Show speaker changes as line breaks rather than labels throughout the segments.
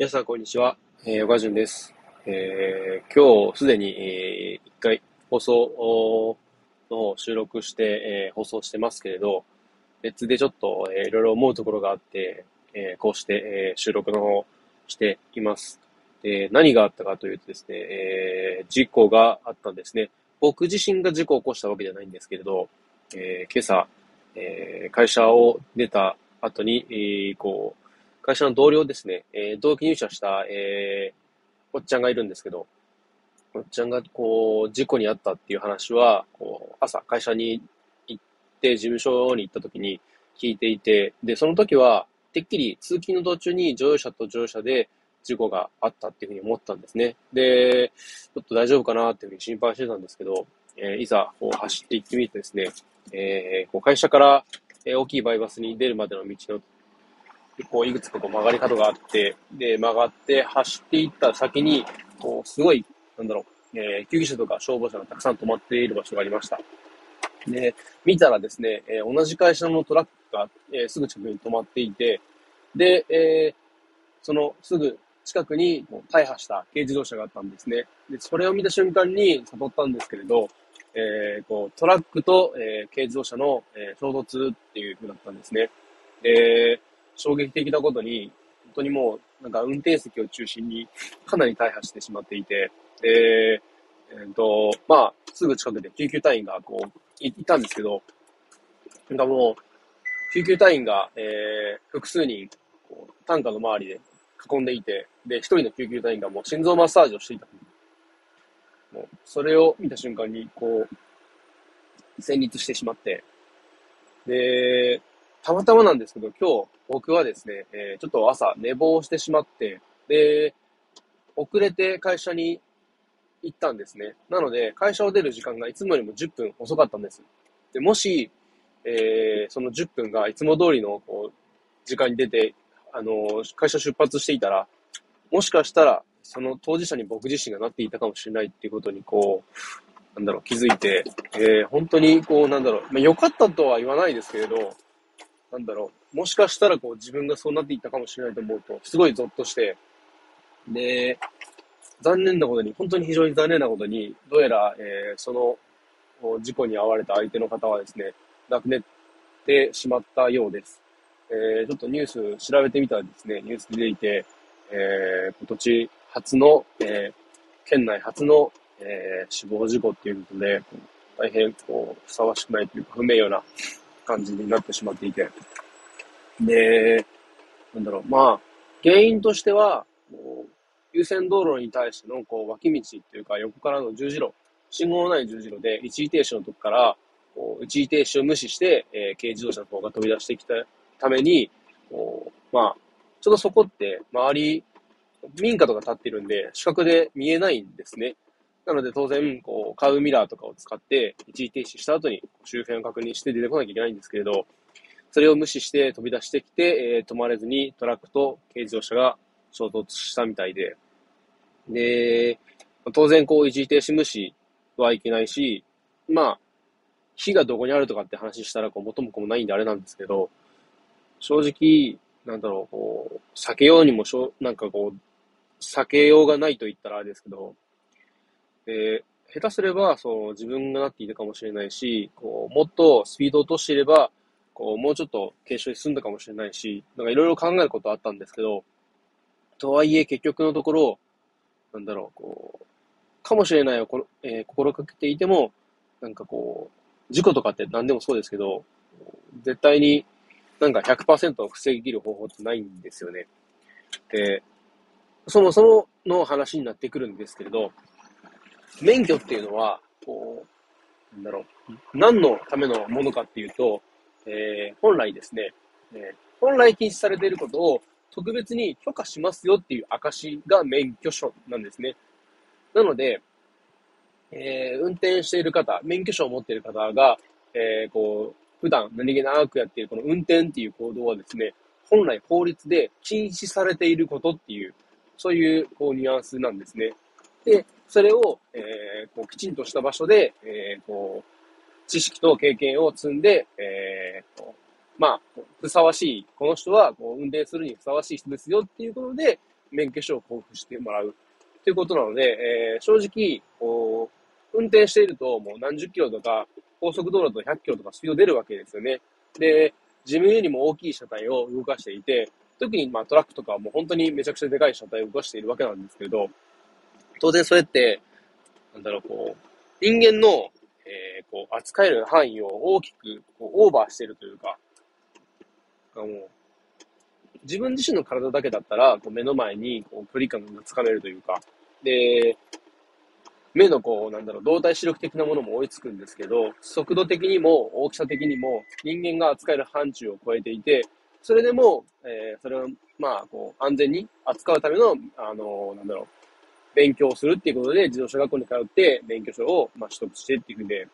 皆さん、こんにちは。えー、岡潤です。えー、今日、すでに、えー、一回、放送の収録して、えー、放送してますけれど、別でちょっと、えー、いろいろ思うところがあって、えー、こうして、えー、収録の方しています。で、何があったかというとですね、えー、事故があったんですね。僕自身が事故を起こしたわけじゃないんですけれど、えー、今朝、えー、会社を出た後に、えー、こう、会社の同僚ですね、えー、同期入社した、えー、おっちゃんがいるんですけど、おっちゃんが、こう、事故に遭ったっていう話は、こう、朝会社に行って、事務所に行った時に聞いていて、で、その時は、てっきり通勤の途中に乗用車と乗用車で事故があったっていうふうに思ったんですね。で、ちょっと大丈夫かなっていうふうに心配してたんですけど、えー、いざ、こう、走って行ってみてですね、えー、こう会社から、え、大きいバイパスに出るまでの道のこう、いくつかこう曲がり角があって、で、曲がって走っていった先に、こう、すごい、なんだろう、えー、救急車とか消防車がたくさん止まっている場所がありました。で、見たらですね、えー、同じ会社のトラックが、えー、すぐ近くに止まっていて、で、えー、そのすぐ近くにこう大破した軽自動車があったんですね。で、それを見た瞬間に悟ったんですけれど、えー、こうトラックと、えー、軽自動車の、えー、衝突っていう風だったんですね。で、衝撃的なことに、本当にもう、なんか運転席を中心にかなり大破してしまっていて、で、えっ、ー、と、まあ、すぐ近くで救急隊員がこう、いいたんですけど、なんかもう、救急隊員が、えー、複数人、こう、担架の周りで囲んでいて、で、一人の救急隊員がもう心臓マッサージをしていた。もう、それを見た瞬間に、こう、戦慄してしまって、で、たまたまなんですけど、今日僕はですね、えー、ちょっと朝寝坊してしまって、で、遅れて会社に行ったんですね。なので、会社を出る時間がいつもよりも10分遅かったんです。で、もし、えー、その10分がいつも通りのこう時間に出て、あのー、会社出発していたら、もしかしたら、その当事者に僕自身がなっていたかもしれないっていうことに、こう、なんだろう、気づいて、えー、本当に、こう、なんだろう、まあ、良かったとは言わないですけれど、なんだろう、もしかしたらこう自分がそうなっていったかもしれないと思うと、すごいゾッとして、で、残念なことに、本当に非常に残念なことに、どうやら、えー、その事故に遭われた相手の方はですね、亡くなってしまったようです。えー、ちょっとニュース調べてみたらですね、ニュース出ていて、えー、今年初の、えー、県内初の、えー、死亡事故っていうことで、大変こうふさわしくないというか不名誉な感じになってしまっていて。で、なんだろう、まあ、原因としては、優先道路に対してのこう脇道っていうか横からの十字路、信号のない十字路で一時停止のとこから、こう一時停止を無視して、えー、軽自動車の方が飛び出してきたために、こうまあ、ちょっとそこって周り、民家とか建ってるんで、視覚で見えないんですね。なので当然、こう、カウミラーとかを使って、一時停止した後に周辺を確認して出てこなきゃいけないんですけれど、それを無視して飛び出してきて、えー、止まれずにトラックと軽自動車が衝突したみたいで、で、当然こう一時停止無視はいけないし、まあ、火がどこにあるとかって話したらこう元も子もないんであれなんですけど、正直、なんだろう、こう、避けようにもしょ、なんかこう、避けようがないと言ったらあれですけど、で、下手すれば、そう、自分がなっていたかもしれないし、こう、もっとスピードを落としていれば、こう、もうちょっと軽症に進んだかもしれないし、なんかいろいろ考えることあったんですけど、とはいえ結局のところ、なんだろう、こう、かもしれないをこ、えー、心かけていても、なんかこう、事故とかって何でもそうですけど、絶対になんか100%を防ぎきる方法ってないんですよね。で、そもそもの話になってくるんですけれど、免許っていうのは、こう、なんだろう、何のためのものかっていうと、えー、本来ですね、えー、本来禁止されていることを特別に許可しますよっていう証が免許証なんですね。なので、えー、運転している方、免許証を持っている方が、えー、こう、普段何気なくやっているこの運転っていう行動はですね、本来法律で禁止されていることっていう、そういうこうニュアンスなんですね。で、それを、きちんとした場所で、えー、こう知識と経験を積んで、えー、こうまあ、ふさわしい、この人はこう運転するにふさわしい人ですよっていうことで、免許証を交付してもらうということなので、えー、正直、こう、運転しているともう何十キロとか、高速道路と100キロとかスピード出るわけですよね。で、自分よりも大きい車体を動かしていて、特にまあトラックとかはもう本当にめちゃくちゃでかい車体を動かしているわけなんですけど、当然それって、なんだろう、こう、人間の、えー、こう、扱える範囲を大きくこうオーバーしてるというか、あの、自分自身の体だけだったら、こう目の前にこう距離感がつかめるというか、で、目のこう、なんだろう、動体視力的なものも追いつくんですけど、速度的にも大きさ的にも人間が扱える範疇を超えていて、それでも、えー、それを、まあ、こう、安全に扱うための、あのー、なんだろう、勉強するっていうことで、自動車学校に通って、免許証を、まあ、取得してっていうふうで、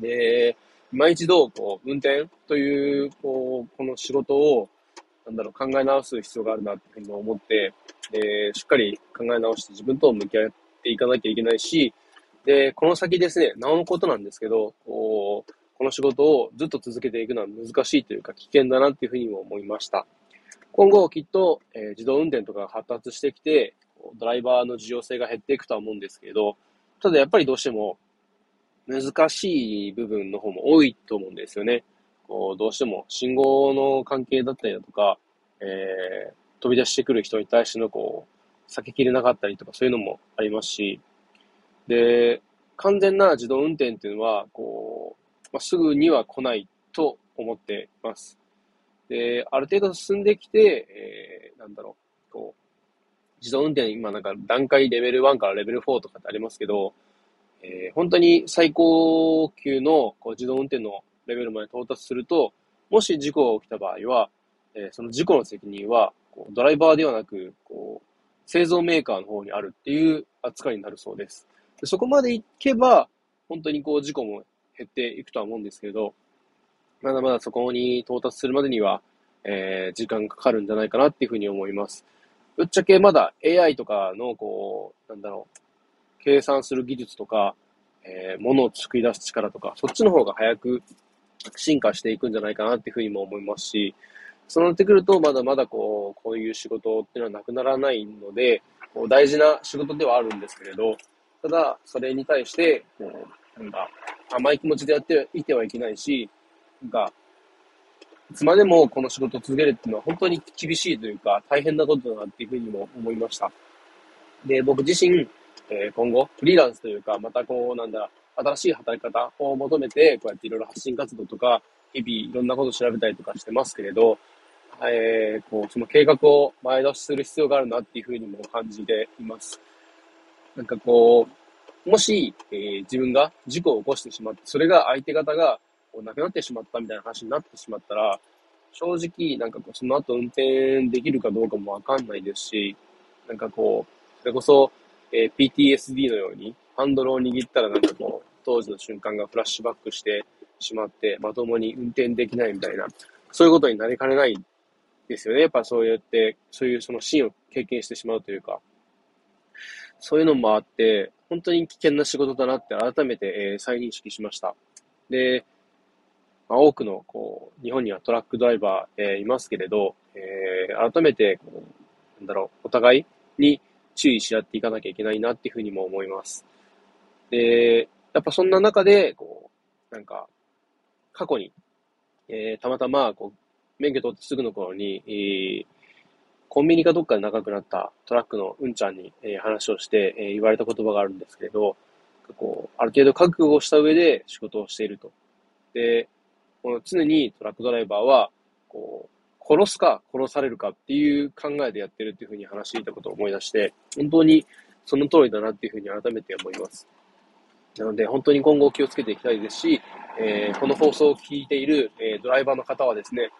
で、今一度、こう、運転という、こう、この仕事を、なんだろう、考え直す必要があるなっていうふうに思って、で、しっかり考え直して自分と向き合っていかなきゃいけないし、で、この先ですね、なおのことなんですけど、こう、この仕事をずっと続けていくのは難しいというか危険だなっていうふうにも思いました。今後きっと、えー、自動運転とかが発達してきて、ドライバーの需要性が減っていくとは思うんですけど、ただやっぱりどうしても難しい部分の方も多いと思うんですよね。こうどうしても信号の関係だったりだとか、えー、飛び出してくる人に対してのこう、避けきれなかったりとかそういうのもありますし、で、完全な自動運転っていうのは、こう、まあ、すぐには来ないと思っています。で、ある程度進んできて、えー、なんだろう、こう、自動運転、今なんか段階レベル1からレベル4とかってありますけど、えー、本当に最高級のこう自動運転のレベルまで到達すると、もし事故が起きた場合は、えー、その事故の責任はこうドライバーではなく、こう製造メーカーの方にあるっていう扱いになるそうです。でそこまでいけば、本当にこう事故も減っていくとは思うんですけど、まだまだそこに到達するまでには、えー、時間かかるんじゃないかなっていうふうに思います。ぶっちゃけまだ AI とかの、こう、なんだろう、計算する技術とか、えー、ものを作り出す力とか、そっちの方が早く進化していくんじゃないかなっていうふうにも思いますし、そうなってくると、まだまだこう、こういう仕事っていうのはなくならないので、こう大事な仕事ではあるんですけれど、ただ、それに対して、こう、なんか、甘い気持ちでやっていてはいけないし、なんか、いつまでもこの仕事を続けるっていうのは本当に厳しいというか、大変なことだなっていうふうにも思いました。で、僕自身、えー、今後、フリーランスというか、またこう、なんだ、新しい働き方を求めて、こうやっていろいろ発信活動とか、日々いろんなことを調べたりとかしてますけれど、えー、こう、その計画を前倒しする必要があるなっていうふうにも感じています。なんかこう、もし、えー、自分が事故を起こしてしまって、それが相手方がこう亡くなってしまったみたいな話になってしまったら、正直、なんかこう、その後運転できるかどうかもわかんないですし、なんかこう、それこそ、えー、PTSD のように、ハンドルを握ったらなんかこう、当時の瞬間がフラッシュバックしてしまって、まともに運転できないみたいな、そういうことになりかねないですよね。やっぱそうやって、そういうそのシーンを経験してしまうというか、そういうのもあって、本当に危険な仕事だなって改めて、えー、再認識しました。で、まあ、多くのこう日本にはトラックドライバー、えー、いますけれど、えー、改めてこう、なんだろう、お互いに注意し合っていかなきゃいけないなっていうふうにも思います。で、やっぱそんな中で、こう、なんか、過去に、えー、たまたま、こう、免許取ってすぐの頃に、えー、コンビニかどっかで長くなったトラックのうんちゃんに、えー、話をして、えー、言われた言葉があるんですけれど、こう、ある程度覚悟をした上で仕事をしていると。で、この常にトラックドライバーは、こう、殺すか殺されるかっていう考えでやってるっていうふうに話していたことを思い出して、本当にその通りだなっていうふうに改めて思います。なので、本当に今後気をつけていきたいですし、えー、この放送を聞いている、えー、ドライバーの方はですね、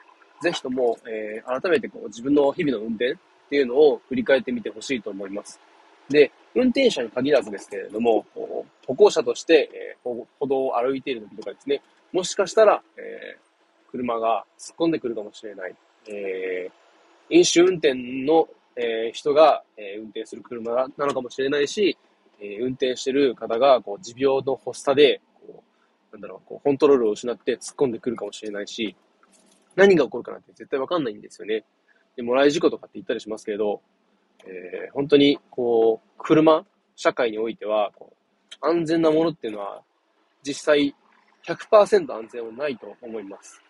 ぜひとも、えー、改めてこう自分の日々の運転っていうのを振り返ってみてほしいと思います。で、運転者に限らずですけれども、歩行者として、えー、歩道を歩いている時とかですね、もしかしたら、えー、車が突っ込んでくるかもしれない。えー、飲酒運転の、えー、人が、えー、運転する車なのかもしれないし、えー、運転してる方が、こう、持病の発作で、こう、なんだろう、こう、コントロールを失って突っ込んでくるかもしれないし、何が起こるかなんて絶対わかんないんですよね。で、もらい事故とかって言ったりしますけれど、えー、本当に、こう、車、社会においては、こう安全なものっていうのは、実際100%安全はないと思います。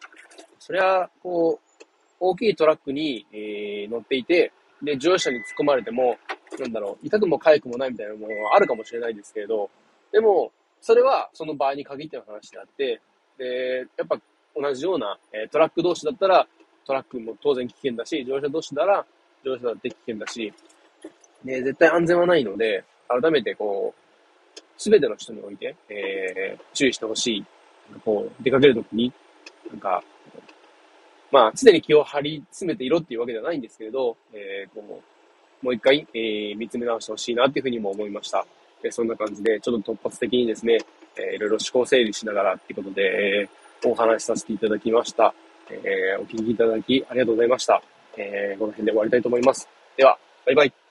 それは、こう、大きいトラックに、えー、乗っていて、で、乗用車に突っ込まれても、なんだろう、痛くも痒くもないみたいなものはあるかもしれないですけれど、でも、それはその場合に限っての話であって、で、やっぱ同じような、えー、トラック同士だったら、トラックも当然危険だし、乗車同士なら、乗車だって危険だし、で、絶対安全はないので、改めてこう、すべての人において、えー、注意してほしい。こう、出かけるときに、なんか、まあ、常に気を張り詰めていろっていうわけではないんですけれど、えー、こう、もう一回、えー、見つめ直してほしいなっていうふうにも思いました。えー、そんな感じで、ちょっと突発的にですね、えー、いろいろ思考整理しながらっていうことで、えー、お話しさせていただきました。えー、お聞きいただきありがとうございました。えー、この辺で終わりたいと思います。では、バイバイ。